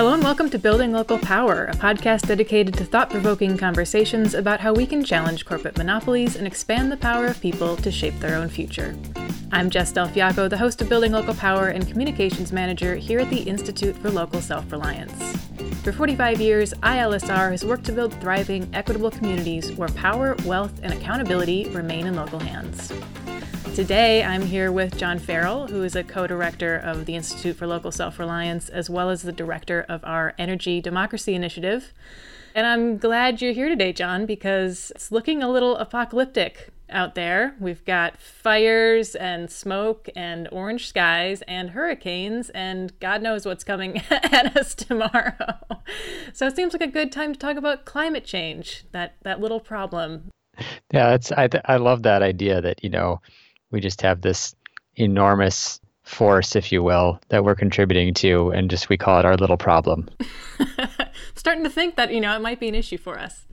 Hello and welcome to Building Local Power, a podcast dedicated to thought provoking conversations about how we can challenge corporate monopolies and expand the power of people to shape their own future. I'm Jess Del Fiacco, the host of Building Local Power and Communications Manager here at the Institute for Local Self Reliance. For 45 years, ILSR has worked to build thriving, equitable communities where power, wealth, and accountability remain in local hands. Today, I'm here with John Farrell, who is a co director of the Institute for Local Self Reliance, as well as the director of our Energy Democracy Initiative. And I'm glad you're here today, John, because it's looking a little apocalyptic out there. We've got fires and smoke and orange skies and hurricanes, and God knows what's coming at us tomorrow. So it seems like a good time to talk about climate change, that, that little problem. Yeah, it's I, I love that idea that, you know, we just have this enormous force, if you will, that we're contributing to, and just we call it our little problem. Starting to think that you know it might be an issue for us.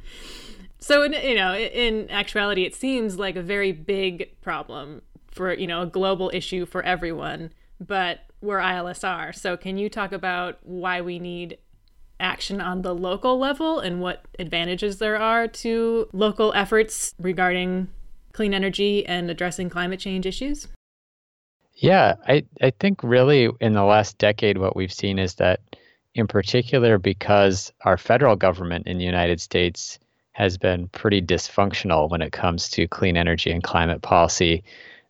So, in, you know, in actuality, it seems like a very big problem for you know a global issue for everyone. But we're ILSR, so can you talk about why we need action on the local level and what advantages there are to local efforts regarding clean energy and addressing climate change issues? Yeah, I, I think really in the last decade, what we've seen is that, in particular, because our federal government in the United States has been pretty dysfunctional when it comes to clean energy and climate policy,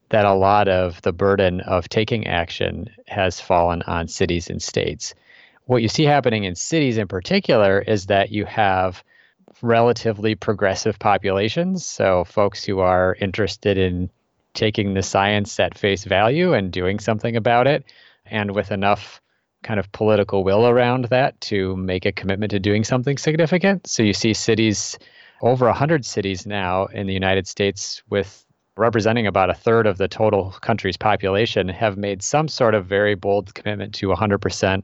that a lot of the burden of taking action has fallen on cities and states. What you see happening in cities in particular is that you have relatively progressive populations. So, folks who are interested in taking the science at face value and doing something about it, and with enough kind of political will around that to make a commitment to doing something significant. So, you see cities, over 100 cities now in the United States, with representing about a third of the total country's population, have made some sort of very bold commitment to 100%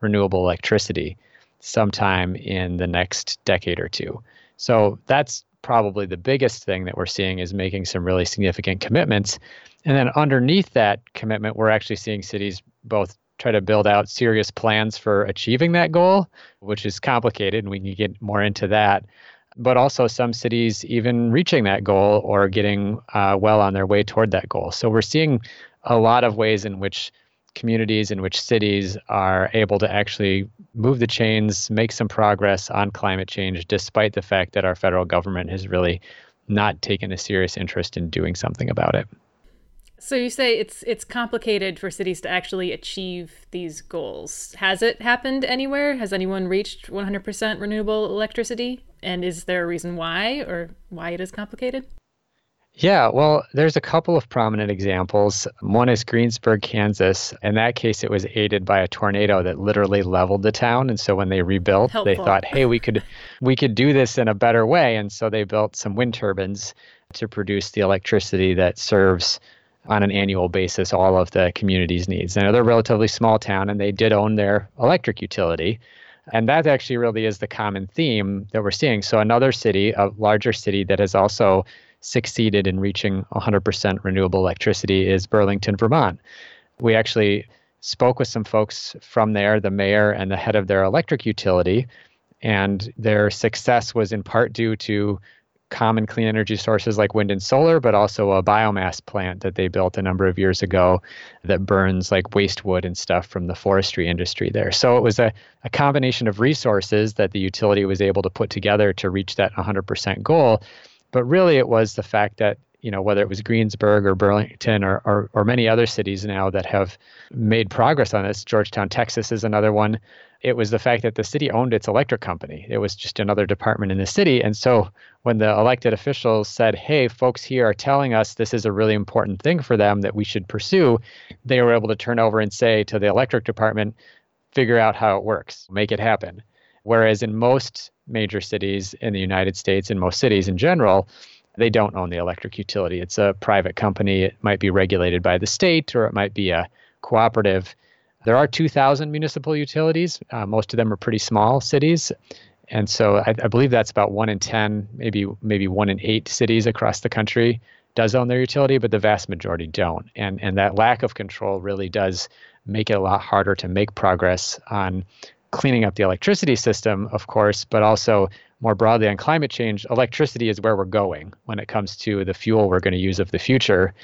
renewable electricity sometime in the next decade or two. So that's probably the biggest thing that we're seeing is making some really significant commitments. And then underneath that commitment, we're actually seeing cities both try to build out serious plans for achieving that goal, which is complicated, and we can get more into that. But also, some cities even reaching that goal or getting uh, well on their way toward that goal. So, we're seeing a lot of ways in which communities in which cities are able to actually move the chains, make some progress on climate change, despite the fact that our federal government has really not taken a serious interest in doing something about it. So you say it's it's complicated for cities to actually achieve these goals. Has it happened anywhere? Has anyone reached 100% renewable electricity? And is there a reason why or why it is complicated? Yeah, well, there's a couple of prominent examples. One is Greensburg, Kansas. In that case, it was aided by a tornado that literally leveled the town. And so when they rebuilt, Helpful. they thought, "Hey, we could we could do this in a better way." And so they built some wind turbines to produce the electricity that serves on an annual basis all of the community's needs. Now, they're a relatively small town, and they did own their electric utility. And that actually really is the common theme that we're seeing. So another city, a larger city that has also succeeded in reaching 100% renewable electricity is Burlington, Vermont. We actually spoke with some folks from there, the mayor and the head of their electric utility, and their success was in part due to common clean energy sources like wind and solar, but also a biomass plant that they built a number of years ago that burns like waste wood and stuff from the forestry industry there. So it was a, a combination of resources that the utility was able to put together to reach that 100% goal. But really, it was the fact that you know whether it was Greensburg or Burlington or, or, or many other cities now that have made progress on this. Georgetown, Texas, is another one. It was the fact that the city owned its electric company. It was just another department in the city. And so when the elected officials said, hey, folks here are telling us this is a really important thing for them that we should pursue, they were able to turn over and say to the electric department, figure out how it works, make it happen. Whereas in most major cities in the United States in most cities in general, they don't own the electric utility. It's a private company. It might be regulated by the state or it might be a cooperative. There are 2,000 municipal utilities. Uh, most of them are pretty small cities. And so I, I, believe that's about one in 10, maybe maybe one in eight cities across the country does own their utility, but the vast majority don't. And, and that lack of control really does make it a lot harder to make progress on cleaning up the electricity system, of course, but also more broadly on climate change, electricity is where we're going when it comes to the fuel we're going to use of the future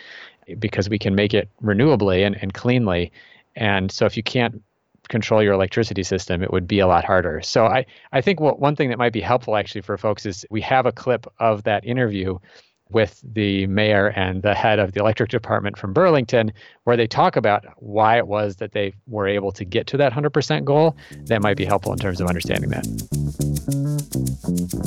because we can make it renewably and, and cleanly. And so if you can't control your electricity system, it would be a lot harder. So I, I think what, one thing that might be helpful actually for folks is we have a clip of that interview with the mayor and the head of the electric department from Burlington, where they talk about why it was that they were able to get to that 100% goal. That might be helpful in terms of understanding that.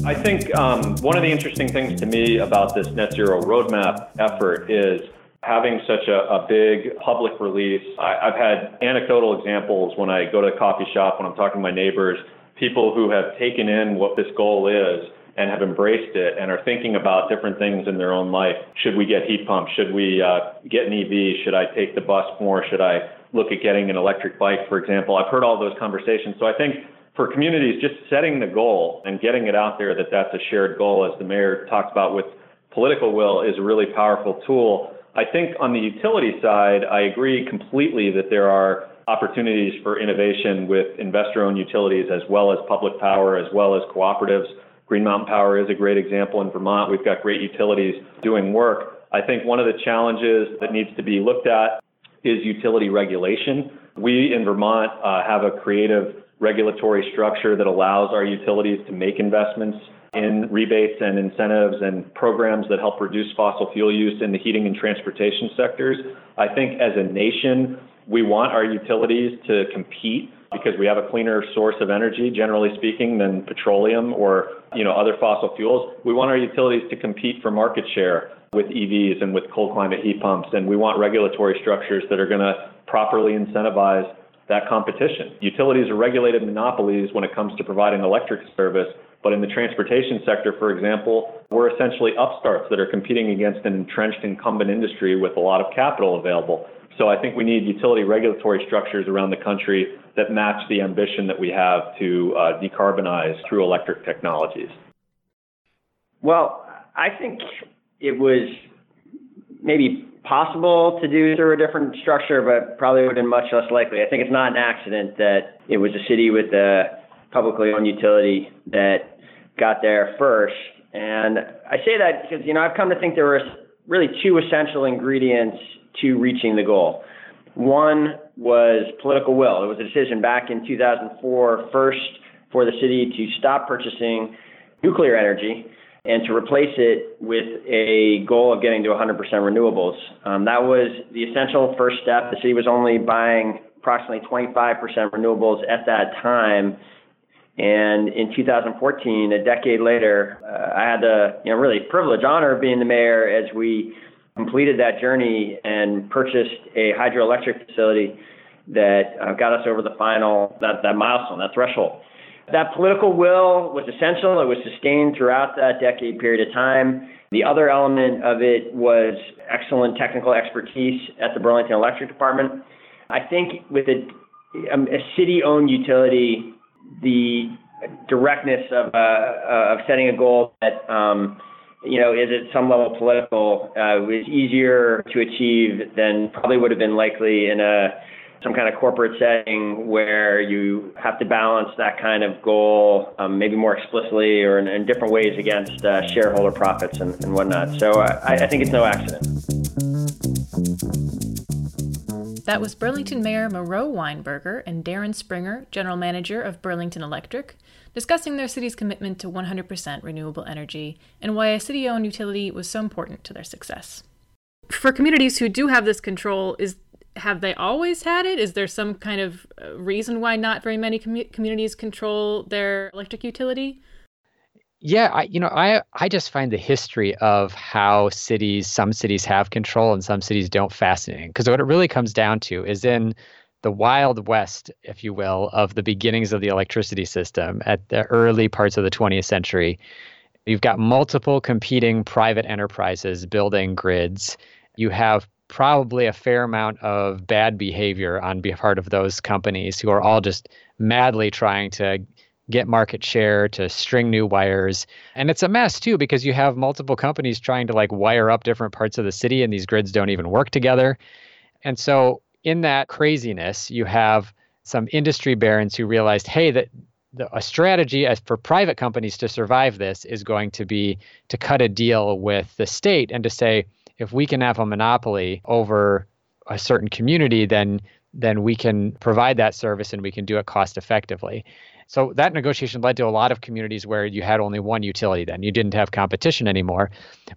I think um, one of the interesting things to me about this net zero roadmap effort is having such a, a big public release. I, I've had anecdotal examples when I go to a coffee shop, when I'm talking to my neighbors, people who have taken in what this goal is and have embraced it and are thinking about different things in their own life. Should we get heat pumps? Should we uh, get an EV? Should I take the bus more? Should I look at getting an electric bike, for example? I've heard all those conversations. So I think for communities, just setting the goal and getting it out there that that's a shared goal, as the mayor talked about with political will, is a really powerful tool. I think on the utility side, I agree completely that there are opportunities for innovation with investor owned utilities as well as public power, as well as cooperatives. Green Mountain Power is a great example in Vermont. We've got great utilities doing work. I think one of the challenges that needs to be looked at is utility regulation. We in Vermont uh, have a creative regulatory structure that allows our utilities to make investments in rebates and incentives and programs that help reduce fossil fuel use in the heating and transportation sectors. I think as a nation, we want our utilities to compete because we have a cleaner source of energy, generally speaking, than petroleum or you know other fossil fuels. We want our utilities to compete for market share with EVs and with cold climate heat pumps, and we want regulatory structures that are going to properly incentivize that competition. Utilities are regulated monopolies when it comes to providing electric service, but in the transportation sector, for example, we're essentially upstarts that are competing against an entrenched incumbent industry with a lot of capital available. So I think we need utility regulatory structures around the country that match the ambition that we have to uh, decarbonize through electric technologies. Well, I think it was maybe possible to do through a different structure, but probably would have been much less likely. I think it's not an accident that it was a city with a publicly owned utility that got there first. And I say that because, you know, I've come to think there were really two essential ingredients to reaching the goal. One was political will. It was a decision back in 2004, first for the city to stop purchasing nuclear energy and to replace it with a goal of getting to 100% renewables. Um, that was the essential first step. The city was only buying approximately 25% renewables at that time. And in 2014, a decade later, uh, I had the you know really privilege, honor of being the mayor as we completed that journey and purchased a hydroelectric facility that uh, got us over the final that, that milestone, that threshold. That political will was essential. It was sustained throughout that decade period of time. The other element of it was excellent technical expertise at the Burlington Electric Department. I think with a, um, a city-owned utility, the directness of, uh, of setting a goal that um, you know, is at some level political, uh, was easier to achieve than probably would have been likely in a some kind of corporate setting where you have to balance that kind of goal, um, maybe more explicitly or in, in different ways against uh, shareholder profits and, and whatnot. So uh, I, I think it's no accident. That was Burlington Mayor Miro Weinberger and Darren Springer, General Manager of Burlington Electric, discussing their city's commitment to 100% renewable energy and why a city owned utility was so important to their success. For communities who do have this control, is have they always had it? Is there some kind of uh, reason why not very many com- communities control their electric utility? Yeah, I, you know, I I just find the history of how cities, some cities have control and some cities don't, fascinating. Because what it really comes down to is in the wild west, if you will, of the beginnings of the electricity system at the early parts of the 20th century. You've got multiple competing private enterprises building grids. You have probably a fair amount of bad behavior on part of those companies who are all just madly trying to get market share to string new wires and it's a mess too because you have multiple companies trying to like wire up different parts of the city and these grids don't even work together and so in that craziness, you have some industry barons who realized, hey, that the, a strategy as for private companies to survive this is going to be to cut a deal with the state and to say, if we can have a monopoly over a certain community, then then we can provide that service and we can do it cost effectively. So that negotiation led to a lot of communities where you had only one utility then. You didn't have competition anymore.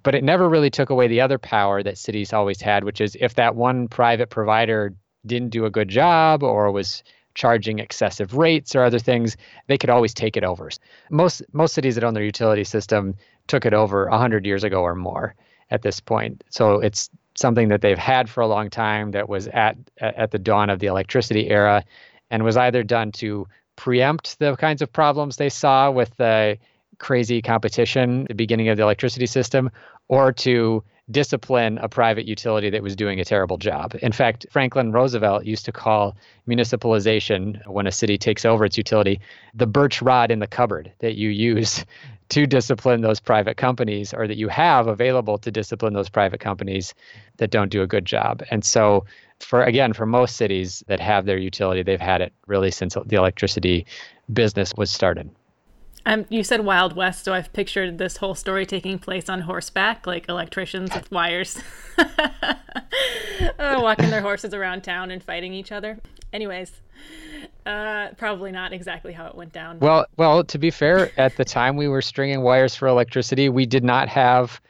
But it never really took away the other power that cities always had, which is if that one private provider didn't do a good job or was charging excessive rates or other things, they could always take it over. Most most cities that own their utility system took it over 100 years ago or more at this point. So it's something that they've had for a long time that was at at the dawn of the electricity era and was either done to preempt the kinds of problems they saw with the crazy competition at the beginning of the electricity system or to discipline a private utility that was doing a terrible job. In fact, Franklin Roosevelt used to call municipalization, when a city takes over its utility, the birch rod in the cupboard that you use to discipline those private companies or that you have available to discipline those private companies that don't do a good job. And so for again for most cities that have their utility they've had it really since the electricity business was started. Um, you said Wild West, so I've pictured this whole story taking place on horseback, like electricians with wires, uh, walking their horses around town and fighting each other. Anyways, uh, probably not exactly how it went down. Well, well, to be fair, at the time we were stringing wires for electricity, we did not have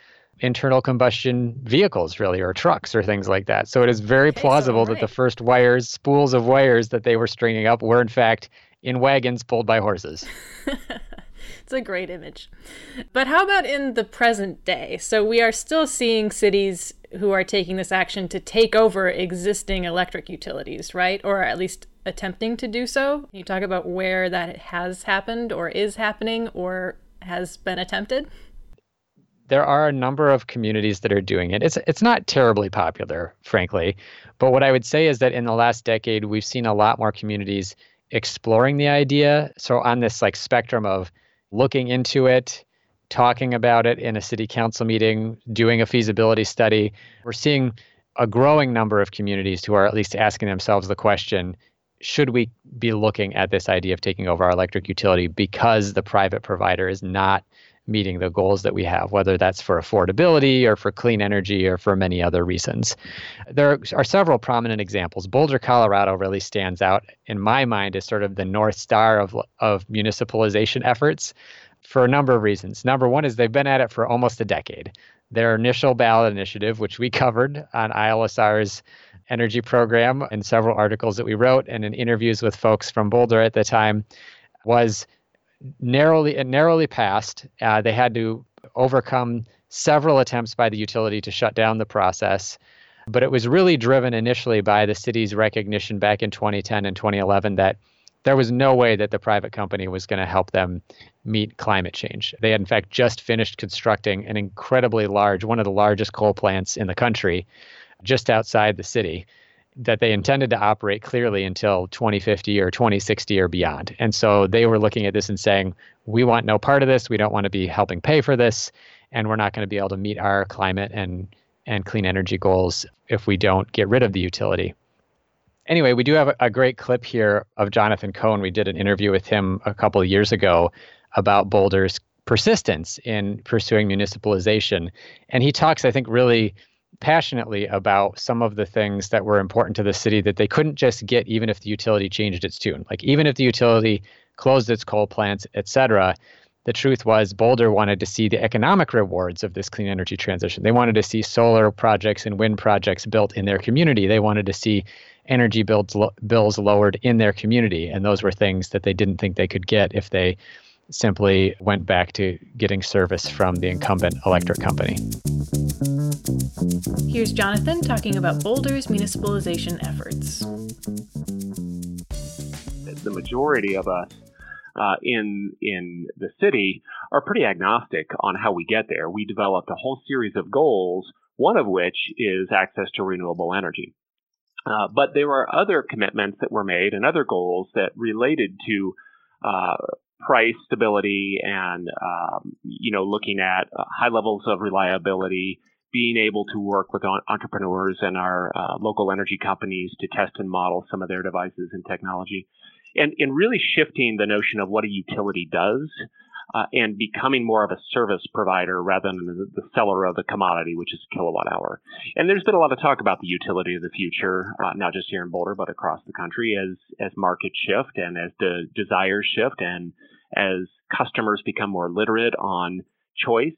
internal combustion vehicles, really, or trucks or things like that. So it is very okay, plausible so right. that the first wires, spools of wires that they were stringing up, were in fact in wagons pulled by horses. it's a great image. But how about in the present day? So we are still seeing cities who are taking this action to take over existing electric utilities, right? Or at least attempting to do so. Can you talk about where that has happened or is happening or has been attempted? There are a number of communities that are doing it. It's it's not terribly popular, frankly, but what I would say is that in the last decade we've seen a lot more communities exploring the idea. So on this like spectrum of looking into it, talking about it in a city council meeting, doing a feasibility study, we're seeing a growing number of communities who are at least asking themselves the question should we be looking at this idea of taking over our electric utility because the private provider is not meeting the goals that we have, whether that's for affordability or for clean energy or for many other reasons. There are several prominent examples. Boulder, Colorado really stands out in my mind as sort of the north star of, of municipalization efforts for a number of reasons. Number one is they've been at it for almost a decade. Their initial ballot initiative, which we covered on ILSR's energy program in several articles that we wrote and in interviews with folks from Boulder at the time, was narrowly it narrowly passed. Uh, they had to overcome several attempts by the utility to shut down the process. But it was really driven initially by the city's recognition back in 2010 and 2011 that there was no way that the private company was going to help them meet climate change. They had, in fact, just finished constructing an incredibly large, one of the largest coal plants in the country, just outside the city that they intended to operate clearly until 2050 or 2060 or beyond. And so they were looking at this and saying, we want no part of this. We don't want to be helping pay for this. And we're not going to be able to meet our climate and, and clean energy goals if we don't get rid of the utility. Anyway, we do have a, great clip here of Jonathan Cohn. We did an interview with him a couple of years ago about Boulder's persistence in pursuing municipalization. And he talks, I think, really passionately about some of the things that were important to the city that they couldn't just get even if the utility changed its tune. Like even if the utility closed its coal plants, et cetera, the truth was Boulder wanted to see the economic rewards of this clean energy transition. They wanted to see solar projects and wind projects built in their community. They wanted to see energy bills, bills lowered in their community. And those were things that they didn't think they could get if they simply went back to getting service from the incumbent electric company. Here's Jonathan talking about Boulder's municipalization efforts. The majority of us uh, in in the city are pretty agnostic on how we get there. We developed a whole series of goals, one of which is access to renewable energy. Uh, but there were other commitments that were made and other goals that related to uh, price stability and um, you know looking at uh, high levels of reliability being able to work with entrepreneurs and our uh, local energy companies to test and model some of their devices and technology, and, and really shifting the notion of what a utility does uh, and becoming more of a service provider rather than the, seller of the commodity, which is kilowatt hour. And there's been a lot of talk about the utility of the future, uh, not just here in Boulder, but across the country as, as markets shift and as the desires shift and as customers become more literate on choice.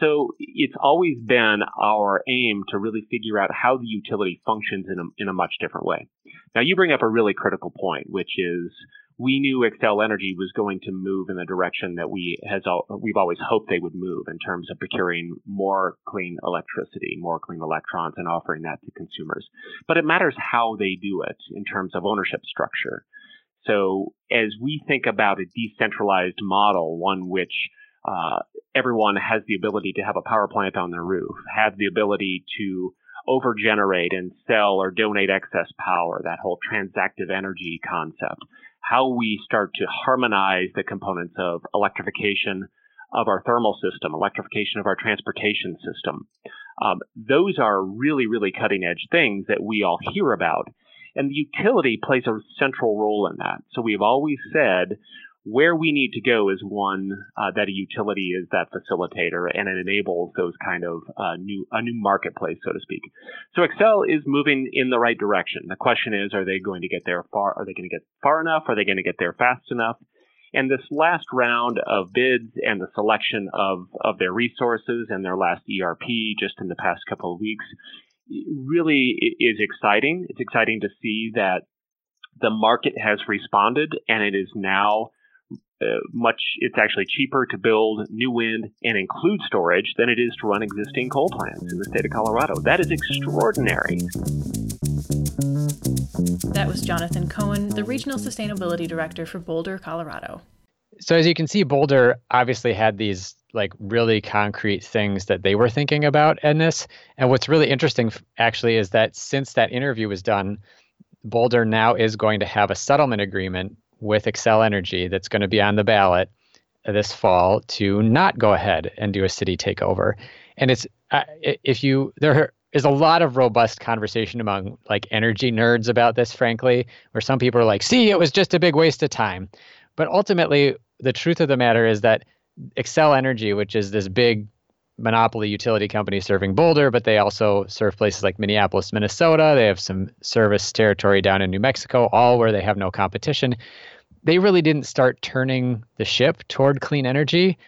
So it's always been our aim to really figure out how the utility functions in a, in a much different way. Now you bring up a really critical point, which is we knew Xcel Energy was going to move in the direction that we has all, we've always hoped they would move in terms of procuring more clean electricity, more clean electrons, and offering that to consumers. But it matters how they do it in terms of ownership structure. So as we think about a decentralized model, one which uh, everyone has the ability to have a power plant on their roof, have the ability to overgenerate and sell or donate excess power, that whole transactive energy concept, how we start to harmonize the components of electrification of our thermal system, electrification of our transportation system. Um, those are really, really cutting edge things that we all hear about. And the utility plays a central role in that. So we've always said where we need to go is one uh, that a utility is that facilitator and it enables those kind of uh, new a new marketplace, so to speak. So Xcel is moving in the right direction. The question is, are they going to get there far? Are they going to get far enough? Are they going to get there fast enough? And this last round of bids and the selection of, of their resources and their last ERP just in the past couple of weeks really is exciting. It's exciting to see that the market has responded and it is now uh, much it's actually cheaper to build new wind and include storage than it is to run existing coal plants in the state of Colorado. That is extraordinary. That was Jonathan Cohen, the Regional Sustainability Director for Boulder, Colorado. So as you can see, Boulder obviously had these like really concrete things that they were thinking about in this. And what's really interesting actually is that since that interview was done, Boulder now is going to have a settlement agreement with Xcel Energy that's going to be on the ballot this fall to not go ahead and do a city takeover. And it's uh, if you there is a lot of robust conversation among like energy nerds about this, frankly, where some people are like, "See, it was just a big waste of time," but ultimately, the truth of the matter is that Xcel Energy, which is this big monopoly utility company serving Boulder, but they also serve places like Minneapolis, Minnesota. They have some service territory down in New Mexico, all where they have no competition. They really didn't start turning the ship toward clean energy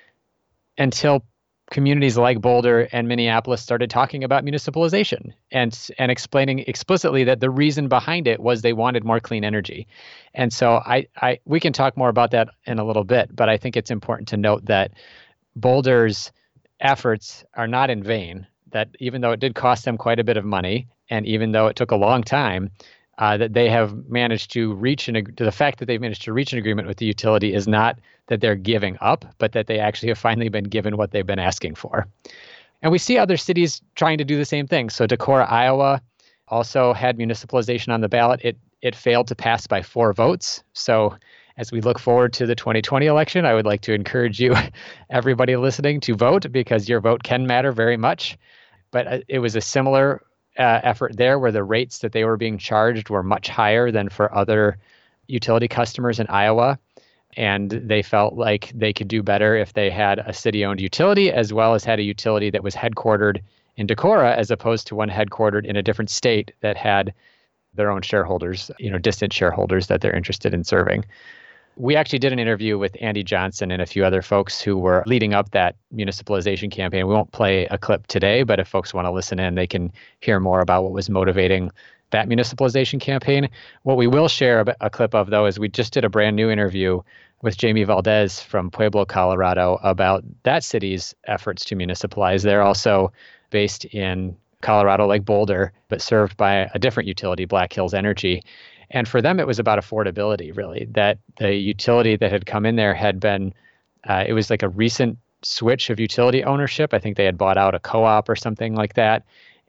until communities like Boulder and Minneapolis started talking about municipalization and and explaining explicitly that the reason behind it was they wanted more clean energy. And so I, I we can talk more about that in a little bit, but I think it's important to note that Boulder's efforts are not in vain. That even though it did cost them quite a bit of money, and even though it took a long time, uh, that they have managed to reach an the fact that they've managed to reach an agreement with the utility is not that they're giving up, but that they actually have finally been given what they've been asking for. And we see other cities trying to do the same thing. So Decorah, Iowa, also had municipalization on the ballot. It it failed to pass by four votes. So as we look forward to the 2020 election, I would like to encourage you, everybody listening, to vote because your vote can matter very much. But uh, it was a similar uh, effort there where the rates that they were being charged were much higher than for other utility customers in Iowa. And they felt like they could do better if they had a city owned utility as well as had a utility that was headquartered in Decorah as opposed to one headquartered in a different state that had their own shareholders, you know, distant shareholders that they're interested in serving. We actually did an interview with Andy Johnson and a few other folks who were leading up that municipalization campaign. We won't play a clip today, but if folks want to listen in, they can hear more about what was motivating that municipalization campaign. What we will share a, a clip of, though, is we just did a brand new interview with Jamie Valdez from Pueblo, Colorado, about that city's efforts to municipalize. They're also based in Colorado, like Boulder, but served by a different utility, Black Hills Energy. And for them, it was about affordability, really, that the utility that had come in there had been, uh, it was like a recent switch of utility ownership. I think they had bought out a co op or something like that.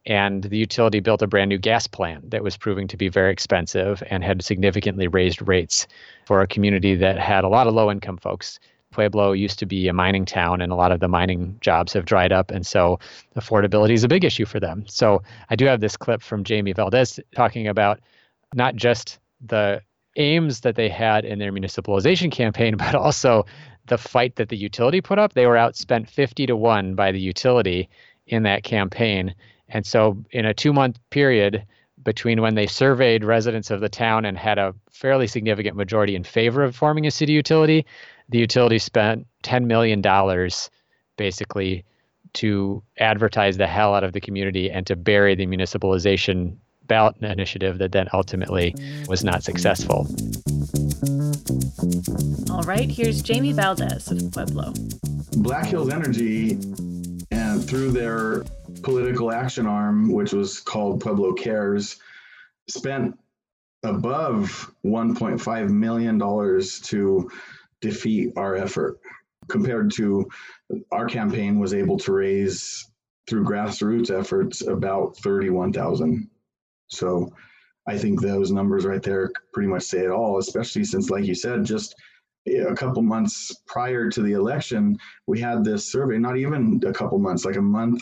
And the utility built a brand new gas plant that was proving to be very expensive and had significantly raised rates for a community that had a lot of low income folks Pueblo used to be a mining town, and a lot of the mining jobs have dried up. And so affordability is a big issue for them. So I do have this clip from Jamie Valdez talking about not just the aims that they had in their municipalization campaign, but also the fight that the utility put up. They were outspent 50 to 1 by the utility in that campaign. And so, in a two month period between when they surveyed residents of the town and had a fairly significant majority in favor of forming a city utility, the utility spent $10 million basically to advertise the hell out of the community and to bury the municipalization ballot an initiative that then ultimately was not successful. All right, here's Jamie Valdez of Pueblo. Black Hills Energy, and through their political action arm, which was called Pueblo Cares, spent above $1.5 million to defeat our effort compared to our campaign was able to raise through grassroots efforts about 31,000. So I think those numbers right there pretty much say it all, especially since, like you said, just a couple months prior to the election, we had this survey, not even a couple months, like a month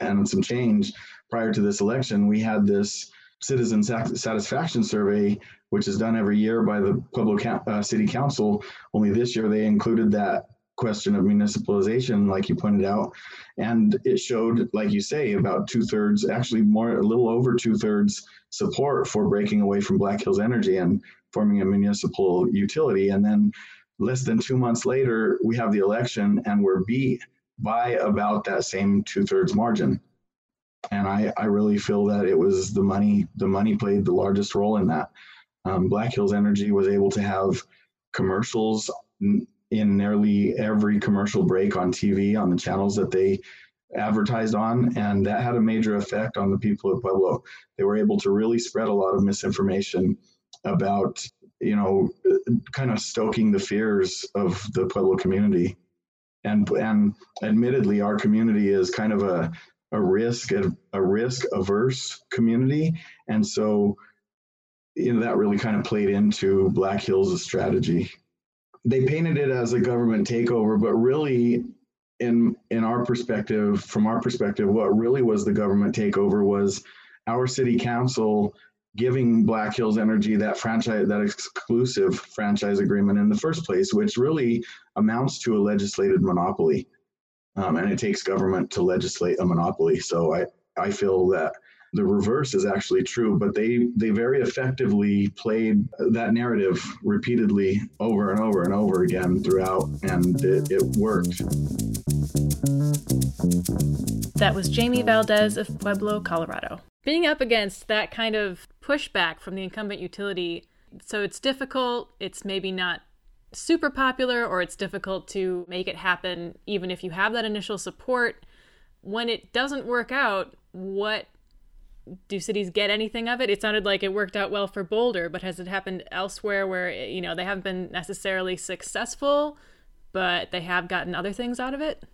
and some change prior to this election, we had this citizen satisfaction survey, which is done every year by the Pueblo uh, City Council. Only this year they included that question of municipalization, like you pointed out, and it showed, like you say, about two thirds, actually more, a little over two thirds support for breaking away from Black Hills Energy and forming a municipal utility. And then less than two months later, we have the election and we're beat by about that same two thirds margin. And I, I really feel that it was the money, the money played the largest role in that. Um, Black Hills Energy was able to have commercials in nearly every commercial break on TV on the channels that they advertised on, and that had a major effect on the people of Pueblo. They were able to really spread a lot of misinformation about, you know, kind of stoking the fears of the Pueblo community. And and admittedly our community is kind of a a risk a, a risk averse community. And so you know that really kind of played into black hills' strategy they painted it as a government takeover but really in in our perspective from our perspective what really was the government takeover was our city council giving Black Hills Energy that franchise, that exclusive franchise agreement in the first place, which really amounts to a legislated monopoly. Um, and it takes government to legislate a monopoly. So I, I feel that the reverse is actually true, but they, they very effectively played that narrative repeatedly over and over and over again throughout, and it, it worked. That was Jamie Valdez of Pueblo, Colorado being up against that kind of pushback from the incumbent utility, so it's difficult, it's maybe not super popular, or it's difficult to make it happen even if you have that initial support. When it doesn't work out, what do cities get anything of it? It sounded like it worked out well for Boulder, but has it happened elsewhere where you know they haven't been necessarily successful, but they have gotten other things out of it?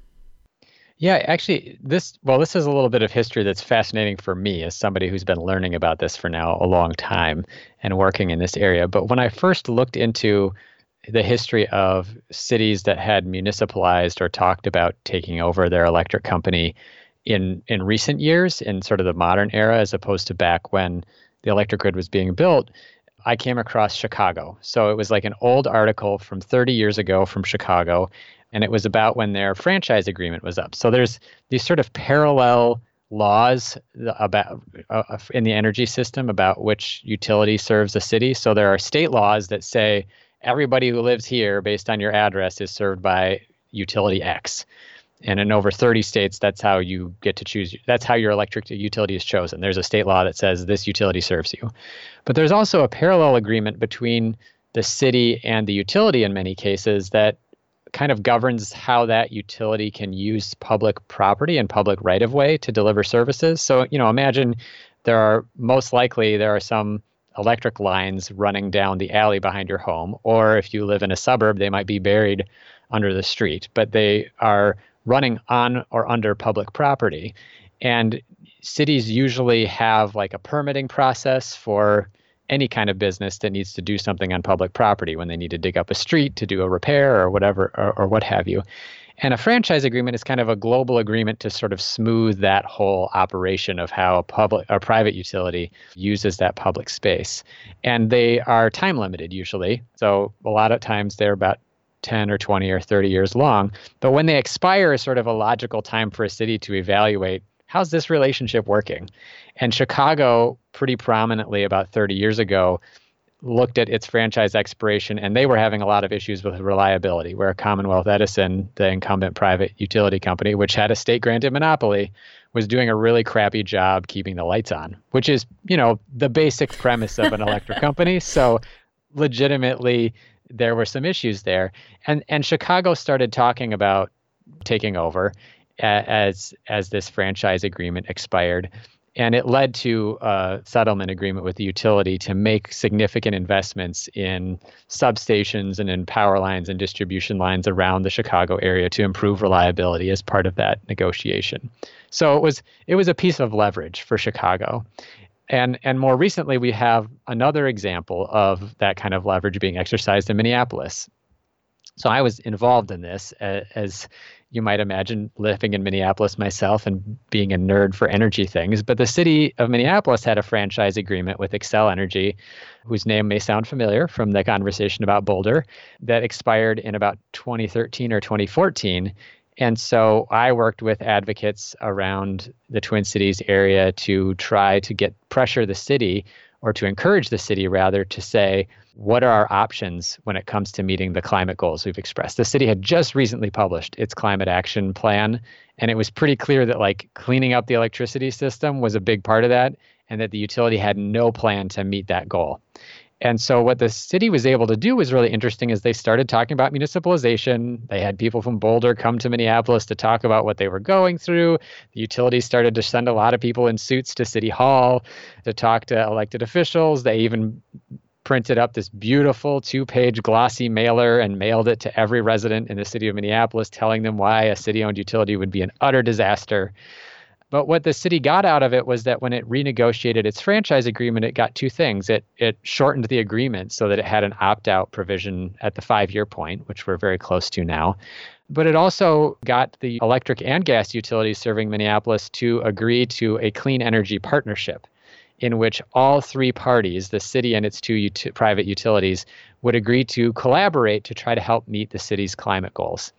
Yeah, actually, this well, this is a little bit of history that's fascinating for me as somebody who's been learning about this for now a long time and working in this area. But when I first looked into the history of cities that had municipalized or talked about taking over their electric company in in recent years, in sort of the modern era, as opposed to back when the electric grid was being built, I came across Chicago. So it was like an old article from 30 years ago from Chicago, and it was about when their franchise agreement was up. So there's these sort of parallel laws about uh, in the energy system about which utility serves a city. So there are state laws that say everybody who lives here based on your address is served by utility X. And in over 30 states, that's how you get to choose. That's how your electric utility is chosen. There's a state law that says this utility serves you. But there's also a parallel agreement between the city and the utility in many cases that kind of governs how that utility can use public property and public right of way to deliver services. So, you know, imagine there are most likely there are some electric lines running down the alley behind your home, or if you live in a suburb, they might be buried under the street, but they are running on or under public property. And cities usually have like a permitting process for any kind of business that needs to do something on public property when they need to dig up a street to do a repair or whatever or, or what have you. And a franchise agreement is kind of a global agreement to sort of smooth that whole operation of how a public or private utility uses that public space. And they are time limited usually. So a lot of times they're about 10 or 20 or 30 years long. But when they expire is sort of a logical time for a city to evaluate how's this relationship working? And Chicago, pretty prominently about 30 years ago, looked at its franchise expiration and they were having a lot of issues with reliability where commonwealth edison the incumbent private utility company which had a state granted monopoly was doing a really crappy job keeping the lights on which is you know the basic premise of an electric company so legitimately there were some issues there and and chicago started talking about taking over as as this franchise agreement expired and it led to a settlement agreement with the utility to make significant investments in substations and in power lines and distribution lines around the Chicago area to improve reliability as part of that negotiation. So it was it was a piece of leverage for Chicago. And and more recently we have another example of that kind of leverage being exercised in Minneapolis. So I was involved in this as, as you might imagine living in Minneapolis myself and being a nerd for energy things. But the city of Minneapolis had a franchise agreement with Xcel Energy, whose name may sound familiar from the conversation about Boulder, that expired in about 2013 or 2014. And so I worked with advocates around the Twin Cities area to try to get pressure the city or to encourage the city rather to say, what are our options when it comes to meeting the climate goals we've expressed? The city had just recently published its climate action plan, and it was pretty clear that like cleaning up the electricity system was a big part of that, and that the utility had no plan to meet that goal. And so what the city was able to do was really interesting is they started talking about municipalization. They had people from Boulder come to Minneapolis to talk about what they were going through. The utilities started to send a lot of people in suits to City Hall to talk to elected officials. They even printed up this beautiful two page glossy mailer and mailed it to every resident in the city of Minneapolis, telling them why a city owned utility would be an utter disaster. But what the city got out of it was that when it renegotiated its franchise agreement, it got two things. It it shortened the agreement so that it had an opt-out provision at the five-year point, which we're very close to now. But it also got the electric and gas utilities serving Minneapolis to agree to a clean energy partnership in which all three parties, the city and its two ut- private utilities, would agree to collaborate to try to help meet the city's climate goals.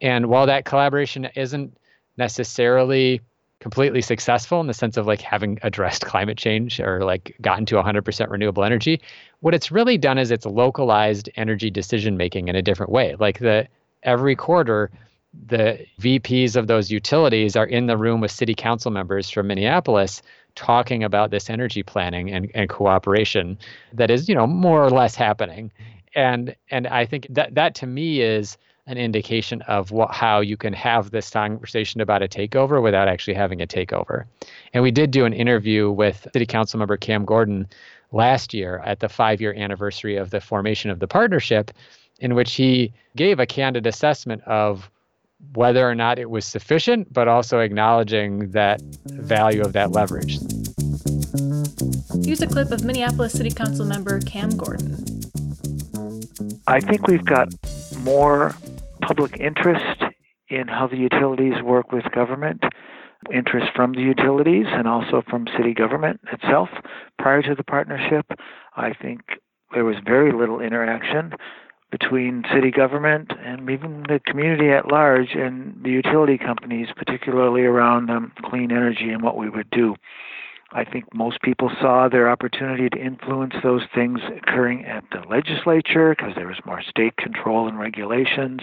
And while that collaboration isn't necessarily completely successful in the sense of like having addressed climate change or like gotten to 100% renewable energy what it's really done is it's localized energy decision making in a different way. Like the every quarter the VPs of those utilities are in the room with city council members from Minneapolis talking about this energy planning and, and cooperation that is you know more or less happening. And and I think that that to me is an indication of what, how you can have this conversation about a takeover without actually having a takeover. And we did do an interview with City Council member Cam Gordon last year at the five year anniversary of the formation of the partnership, in which he gave a candid assessment of whether or not it was sufficient, but also acknowledging that value of that leverage. Here's a clip of Minneapolis City Council member Cam Gordon. I think we've got more public interest in how the utilities work with government, interest from the utilities and also from city government itself. Prior to the partnership, I think there was very little interaction between city government and even the community at large and the utility companies, particularly around um, clean energy and what we would do. I think most people saw their opportunity to influence those things occurring at the legislature because there was more state control and regulations.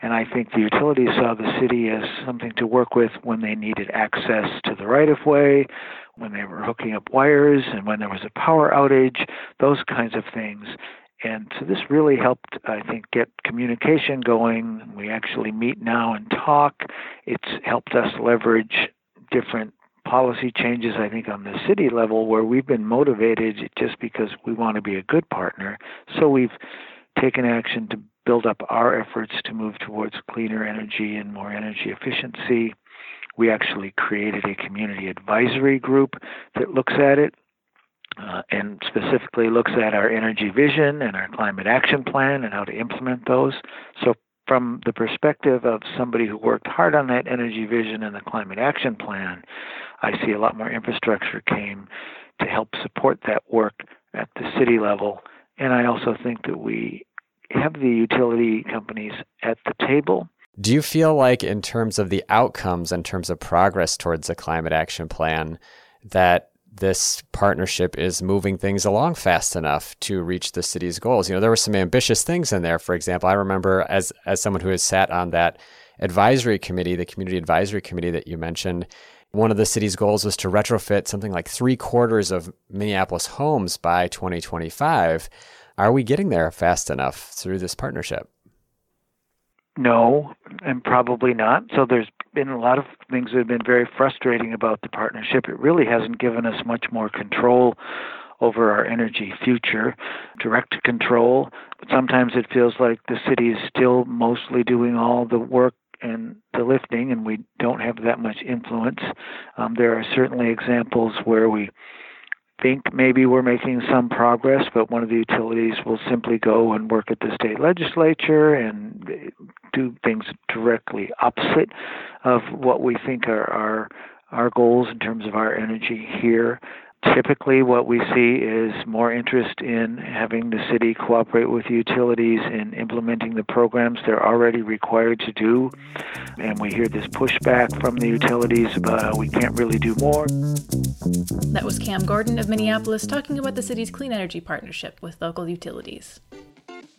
And I think the utilities saw the city as something to work with when they needed access to the right of way, when they were hooking up wires, and when there was a power outage, those kinds of things. And so this really helped, I think, get communication going. We actually meet now and talk. It's helped us leverage different policy changes, I think, on the city level where we've been motivated just because we want to be a good partner. So we've taken action to build up our efforts to move towards cleaner energy and more energy efficiency. We actually created a community advisory group that looks at it. uh, and specifically looks at our energy vision and our climate action plan and how to implement those. So, from the perspective of somebody who worked hard on that energy vision and the climate action plan, I see a lot more infrastructure came to help support that work at the city level. And I also think that we have the utility companies at the table. Do you feel like, in terms of the outcomes, in terms of progress towards the climate action plan, that this partnership is moving things along fast enough to reach the city's goals. You know, there were some ambitious things in there. For example, I remember as as someone who has sat on that advisory committee, the community advisory committee that you mentioned, one of the city's goals was to retrofit something like three quarters of Minneapolis homes by 2025. Are we getting there fast enough through this partnership? No, and probably not. So there's been a lot of things that have been very frustrating about the partnership. It really hasn't given us much more control over our energy future, direct control. But sometimes it feels like the city is still mostly doing all the work and the lifting, and we don't have that much influence. Um, there are certainly examples where we think maybe we're making some progress, but one of the utilities will simply go and work at the state legislature and do things directly opposite of what we think are our our goals in terms of our energy here. Typically, what we see is more interest in having the city cooperate with utilities in implementing the programs they're already required to do. And we hear this pushback from the utilities about how we can't really do more. That was Cam Gordon of Minneapolis talking about the city's clean energy partnership with local utilities.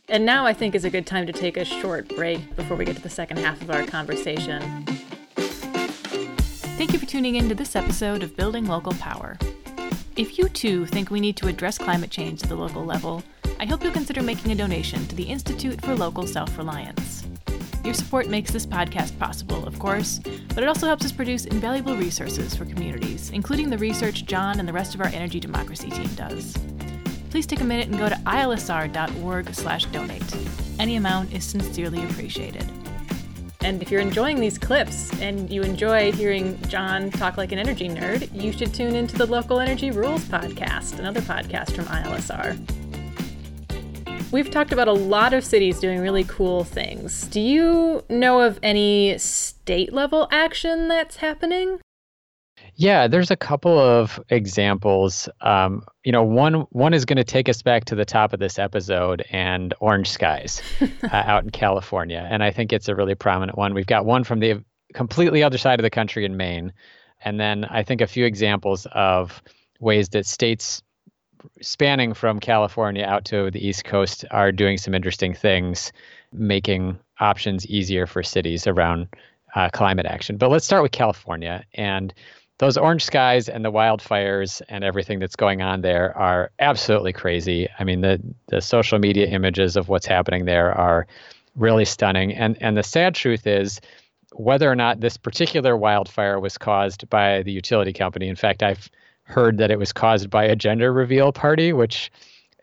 And now I think is a good time to take a short break before we get to the second half of our conversation. Thank you for tuning in to this episode of Building Local Power. If you too think we need to address climate change at the local level, I hope you'll consider making a donation to the Institute for Local Self Reliance. Your support makes this podcast possible, of course, but it also helps us produce invaluable resources for communities, including the research John and the rest of our energy democracy team does. Please take a minute and go to ilsr.org/donate. Any amount is sincerely appreciated. And if you're enjoying these clips and you enjoy hearing John talk like an energy nerd, you should tune into the Local Energy Rules podcast, another podcast from ILSR. We've talked about a lot of cities doing really cool things. Do you know of any state level action that's happening? Yeah, there's a couple of examples. Um, you know, one one is going to take us back to the top of this episode and orange skies uh, out in California, and I think it's a really prominent one. We've got one from the completely other side of the country in Maine, and then I think a few examples of ways that states spanning from California out to the East Coast are doing some interesting things, making options easier for cities around uh, climate action. But let's start with California and those orange skies and the wildfires and everything that's going on there are absolutely crazy. I mean, the the social media images of what's happening there are really stunning. And and the sad truth is whether or not this particular wildfire was caused by the utility company. In fact, I've heard that it was caused by a gender reveal party, which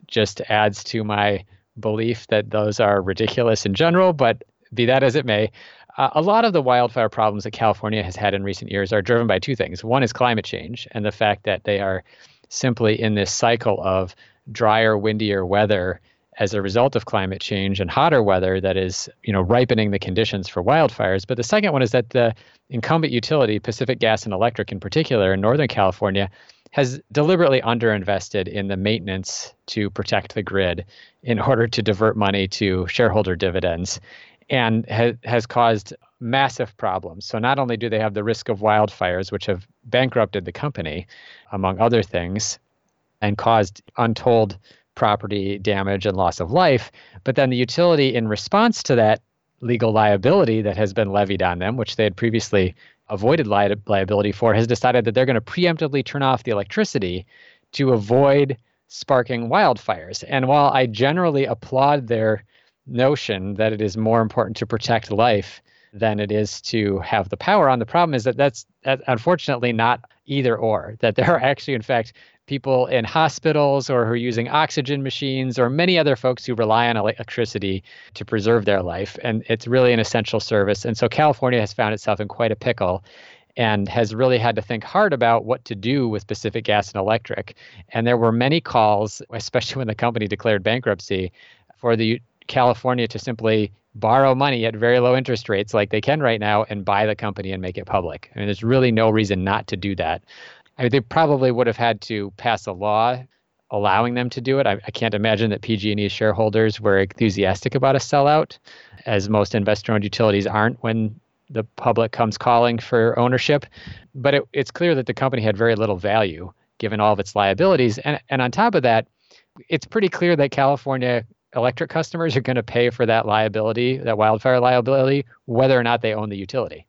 just adds to my belief that those are ridiculous in general, but be that as it may, uh, a lot of the wildfire problems that California has had in recent years are driven by two things. One is climate change and the fact that they are simply in this cycle of drier, windier weather as a result of climate change and hotter weather that is, you know, ripening the conditions for wildfires. But the second one is that the incumbent utility, Pacific Gas and Electric in particular in Northern California, has deliberately underinvested in the maintenance to protect the grid in order to divert money to shareholder dividends and ha- has caused massive problems. So not only do they have the risk of wildfires, which have bankrupted the company, among other things, and caused untold property damage and loss of life, but then the utility, in response to that legal liability that has been levied on them, which they had previously avoided li- liability for, has decided that they're going to preemptively turn off the electricity to avoid sparking wildfires. And while I generally applaud their notion that it is more important to protect life than it is to have the power on. The problem is that that's, unfortunately not either or, that there are actually, in fact, people in hospitals or who are using oxygen machines or many other folks who rely on electricity to preserve their life. And it's really an essential service. And so California has found itself in quite a pickle. and has really had to think hard about what to do with Pacific Gas and Electric. And there were many calls, especially when the company declared bankruptcy, for the California to simply borrow money at very low interest rates like they can right now and buy the company and make it public. I mean, there's really no reason not to do that. I mean, they probably would have had to pass a law allowing them to do it. I, I can't imagine that PG&E shareholders were enthusiastic about a sellout, as most investor-owned utilities aren't when the public comes calling for ownership. But it, it's clear that the company had very little value given all of its liabilities. And, and on top of that, it's pretty clear that California electric customers are going to pay for that liability, that wildfire liability, whether or not they own the utility.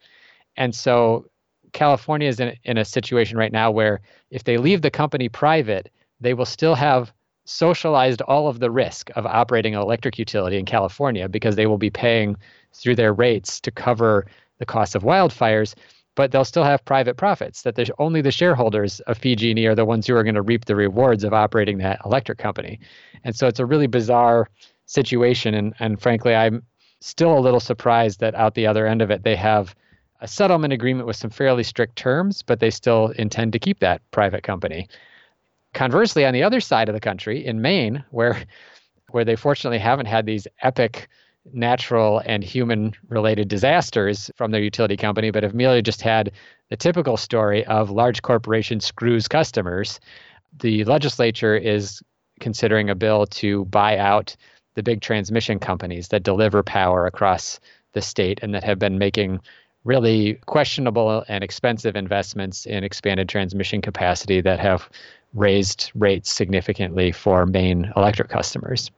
And so California is in, in a situation right now where if they leave the company private, they will still have socialized all of the risk of operating an electric utility in California because they will be paying through their rates to cover the cost of wildfires but they'll still have private profits that there's only the shareholders of PG&E are the ones who are going to reap the rewards of operating that electric company. And so it's a really bizarre situation and and frankly I'm still a little surprised that out the other end of it they have a settlement agreement with some fairly strict terms, but they still intend to keep that private company. Conversely, on the other side of the country, in Maine, where where they fortunately haven't had these epic natural and human related disasters from their utility company, but merely just had the typical story of large corporation screws customers. The legislature is considering a bill to buy out the big transmission companies that deliver power across the state and that have been making really questionable and expensive investments in expanded transmission capacity that have raised rates significantly for Maine electric customers.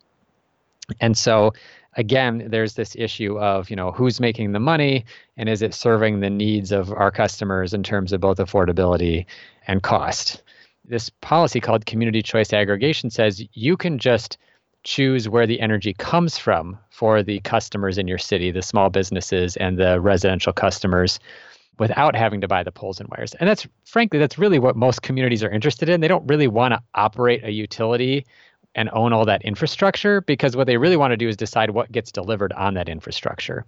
And so again, there's this issue of, you know, who's making the money and is it serving the needs of our customers in terms of both affordability and cost. This policy called community choice aggregation says you can just choose where the energy comes from for the customers in your city, the small businesses and the residential customers without having to buy the poles and wires. And that's frankly that's really what most communities are interested in. They don't really want to operate a utility and own all that infrastructure because what they really want to do is decide what gets delivered on that infrastructure.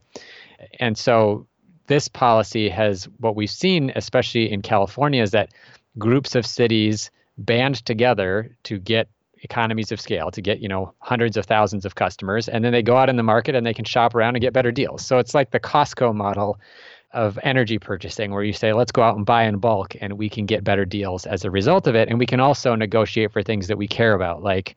And so this policy has what we've seen, especially in California, is that groups of cities band together to get economies of scale to get you know hundreds of thousands of customers and then they go out in the market and they can shop around and get better deals so it's like the costco model of energy purchasing where you say let's go out and buy in bulk and we can get better deals as a result of it and we can also negotiate for things that we care about like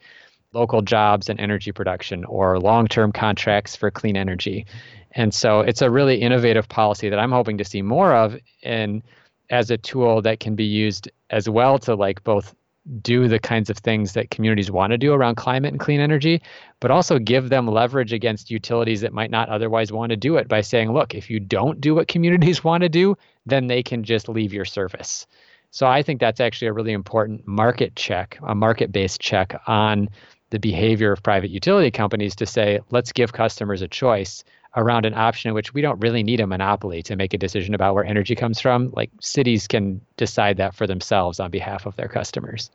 local jobs and energy production or long term contracts for clean energy. And so it's a really innovative policy that I'm hoping to see more of and as a tool that can be used as well to like both do the kinds of things that communities want to do around climate and clean energy, but also give them leverage against utilities that might not otherwise want to do it by saying, look, if you don't do what communities want to do, then they can just leave your service. So I think that's actually a really important market check, a market based check on the behavior of private utility companies to say, let's give customers a choice around an option in which we don't really need a monopoly to make a decision about where energy comes from. Like cities can decide that for themselves on behalf of their customers.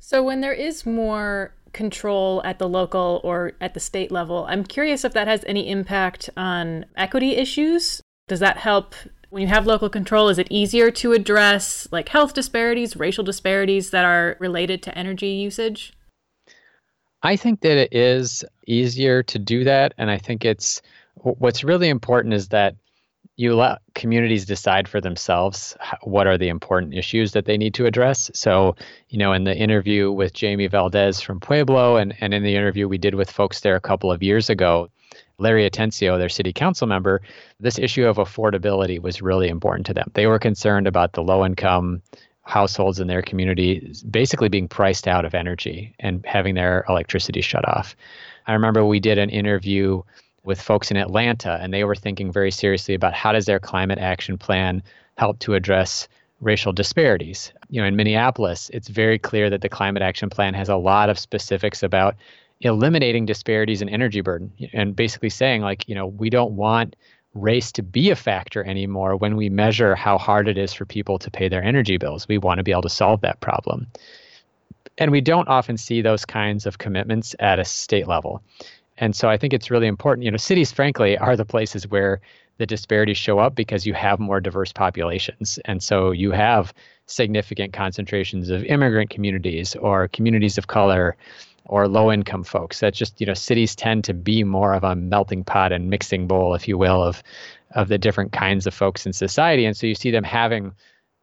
So, when there is more control at the local or at the state level, I'm curious if that has any impact on equity issues. Does that help when you have local control? Is it easier to address like health disparities, racial disparities that are related to energy usage? I think that it is easier to do that. And I think it's what's really important is that you let communities decide for themselves what are the important issues that they need to address. So, you know, in the interview with Jamie Valdez from Pueblo and, and in the interview we did with folks there a couple of years ago, Larry Atencio, their city council member, this issue of affordability was really important to them. They were concerned about the low income households in their community basically being priced out of energy and having their electricity shut off. I remember we did an interview with folks in Atlanta and they were thinking very seriously about how does their climate action plan help to address racial disparities. You know, in Minneapolis, it's very clear that the climate action plan has a lot of specifics about eliminating disparities in energy burden and basically saying like, you know, we don't want race to be a factor anymore when we measure how hard it is for people to pay their energy bills. We want to be able to solve that problem. And we don't often see those kinds of commitments at a state level. And so I think it's really important. You know, cities, frankly, are the places where the disparities show up because you have more diverse populations. And so you have significant concentrations of immigrant communities or communities of color or low income folks. That just, you know, cities tend to be more of a melting pot and mixing bowl, if you will, of of the different kinds of folks in society. And so you see them having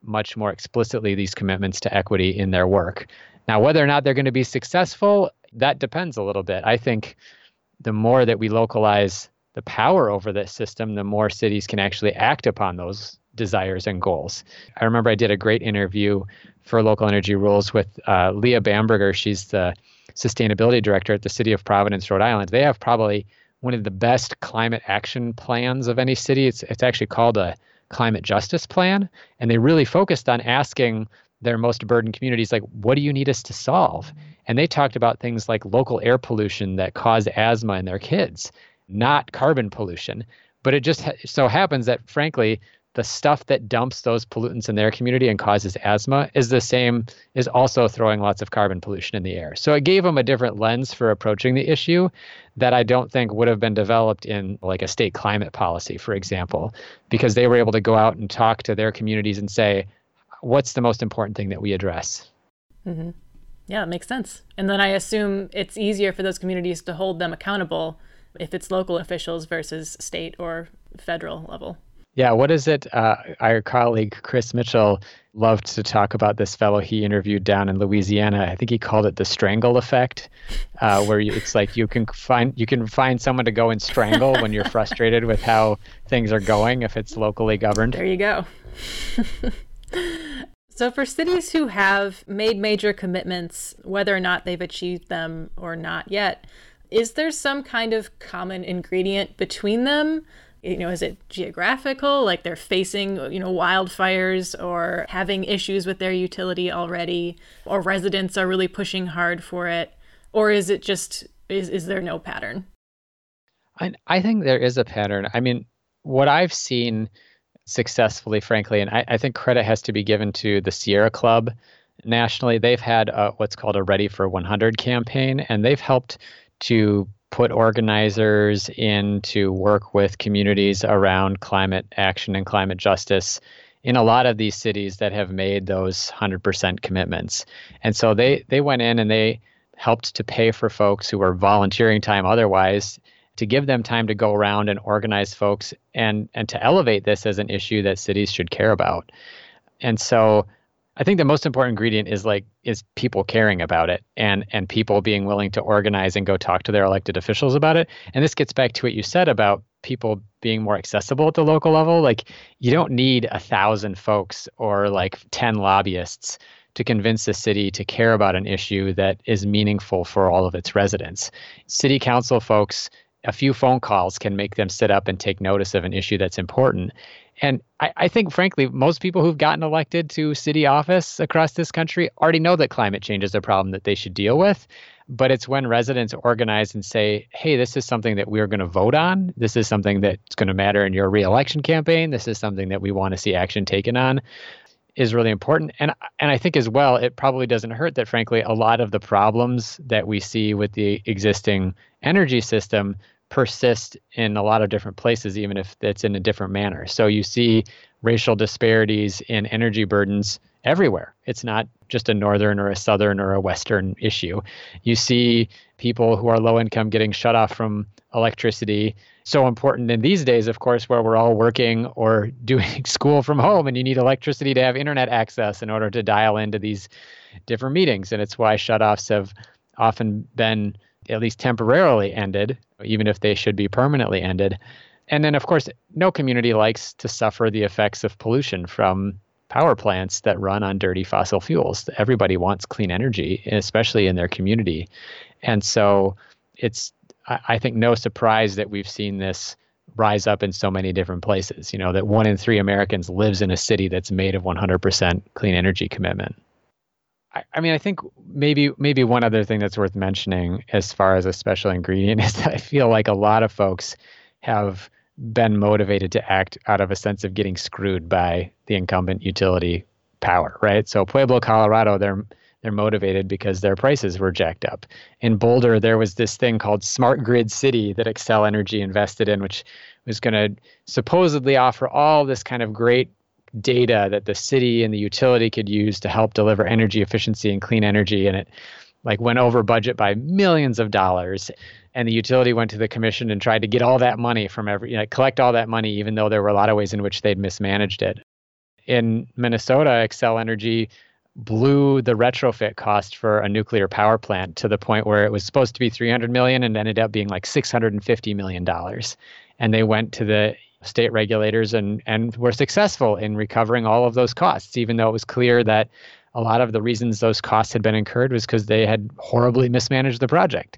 much more explicitly these commitments to equity in their work. Now, whether or not they're going to be successful, that depends a little bit. I think the more that we localize the power over this system, the more cities can actually act upon those desires and goals. I remember I did a great interview for Local Energy Rules with uh, Leah Bamberger. She's the sustainability director at the city of Providence, Rhode Island. They have probably one of the best climate action plans of any city. It's, it's actually called a climate justice plan. And they really focused on asking their most burdened communities, like, what do you need us to solve? And they talked about things like local air pollution that cause asthma in their kids, not carbon pollution. But it just ha- so happens that, frankly, the stuff that dumps those pollutants in their community and causes asthma is the same is also throwing lots of carbon pollution in the air so it gave them a different lens for approaching the issue that i don't think would have been developed in like a state climate policy for example because they were able to go out and talk to their communities and say what's the most important thing that we address mm-hmm. Yeah it makes sense and then i assume it's easier for those communities to hold them accountable if it's local officials versus state or federal level yeah, what is it? Uh, our colleague Chris Mitchell loved to talk about this fellow he interviewed down in Louisiana. I think he called it the strangle effect, uh, where you, it's like you can find you can find someone to go and strangle when you're frustrated with how things are going if it's locally governed. There you go. so, for cities who have made major commitments, whether or not they've achieved them or not yet, is there some kind of common ingredient between them? you know is it geographical like they're facing you know wildfires or having issues with their utility already or residents are really pushing hard for it or is it just is, is there no pattern I, I think there is a pattern i mean what i've seen successfully frankly and I, I think credit has to be given to the sierra club nationally they've had a, what's called a ready for 100 campaign and they've helped to put organizers in to work with communities around climate action and climate justice in a lot of these cities that have made those 100% commitments. And so they they went in and they helped to pay for folks who were volunteering time otherwise to give them time to go around and organize folks and and to elevate this as an issue that cities should care about. And so I think the most important ingredient is like is people caring about it and and people being willing to organize and go talk to their elected officials about it. And this gets back to what you said about people being more accessible at the local level. Like you don't need a thousand folks or like ten lobbyists to convince the city to care about an issue that is meaningful for all of its residents. City council folks a few phone calls can make them sit up and take notice of an issue that's important. And I, I, think, frankly, most people who've gotten elected to city office across this country already know that climate change is a problem that they should deal with. But it's when residents organize and say, hey, this is something that we're going to vote on. This is something that's going to matter in your reelection campaign. This is something that we want to see action taken on is really important. And and I think as well, it probably doesn't hurt that frankly, a lot of the problems that we see with the existing energy system persist in a lot of different places, even if it's in a different manner. So you see racial disparities in energy burdens everywhere. It's not just a northern or a southern or a western issue. You see people who are low income getting shut off from electricity. So important in these days, of course, where we're all working or doing school from home and you need electricity to have internet access in order to dial into these different meetings. And it's why shutoffs have often been at least temporarily ended, even if they should be permanently ended. And then, of course, no community likes to suffer the effects of pollution from power plants that run on dirty fossil fuels. Everybody wants clean energy, especially in their community. And so it's, I think, no surprise that we've seen this rise up in so many different places. You know, that one in three Americans lives in a city that's made of 100% clean energy commitment. I, mean, I think maybe maybe one other thing that's worth mentioning as far as a special ingredient is that I feel like a lot of folks have been motivated to act out of a sense of getting screwed by the incumbent utility power, right? So Pueblo, Colorado, their They're motivated because their prices were jacked up. In Boulder, there was this thing called Smart Grid City that Xcel Energy invested in, which was going to supposedly offer all this kind of great data that the city and the utility could use to help deliver energy efficiency and clean energy. And it like went over budget by millions of dollars and the utility went to the commission and tried to get all that money from every you know, collect all that money even though there were a lot of ways in which they'd mismanaged it in minnesota xcel energy blew the retrofit cost for a nuclear power plant to the point where it was supposed to be 300 million and ended up being like 650 million dollars and they went to the state regulators and and were successful in recovering all of those costs even though it was clear that a lot of the reasons those costs had been incurred was because they had horribly mismanaged the project.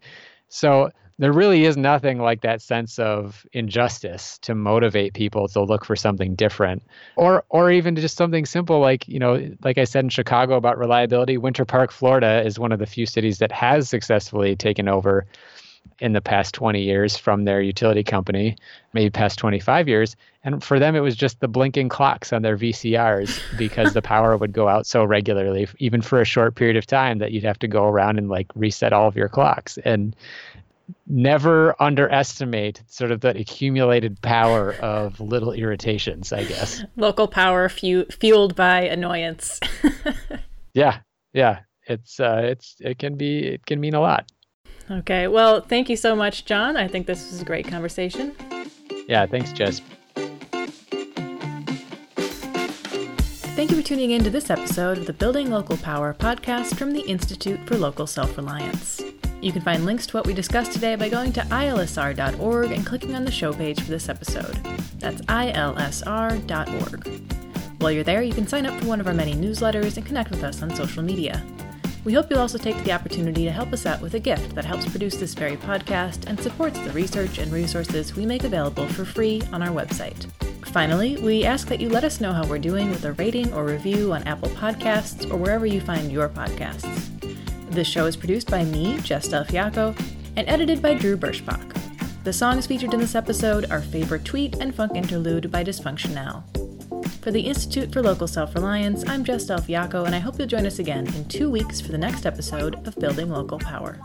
So there really is nothing like that sense of injustice to motivate people to look for something different or or even just something simple like you know like i said in chicago about reliability winter park florida is one of the few cities that has successfully taken over in the past 20 years from their utility company maybe past 25 years and for them it was just the blinking clocks on their vcrs because the power would go out so regularly even for a short period of time that you'd have to go around and like reset all of your clocks and never underestimate sort of the accumulated power of little irritations, I guess. Local power fu- fueled by annoyance. yeah, yeah, it's uh, it's it can be it can mean a lot. Okay, well, thank you so much, John. I think this was a great conversation. Yeah, thanks, Jess. Thank you for tuning in to this episode of the Building Local Power podcast from the Institute for Local Self Reliance. You can find links to what we discussed today by going to ilsr.org and clicking on the show page for this episode. That's ilsr.org. While you're there, you can sign up for one of our many newsletters and connect with us on social media. We hope you'll also take the opportunity to help us out with a gift that helps produce this very podcast and supports the research and resources we make available for free on our website. Finally, we ask that you let us know how we're doing with a rating or review on Apple Podcasts or wherever you find your podcasts. This show is produced by me, Jess Del Fiacco, and edited by Drew Birschbach. The songs featured in this episode are Favorite Tweet and Funk Interlude by Dysfunctional. For the Institute for Local Self Reliance, I'm Jess Del Fiacco, and I hope you'll join us again in two weeks for the next episode of Building Local Power.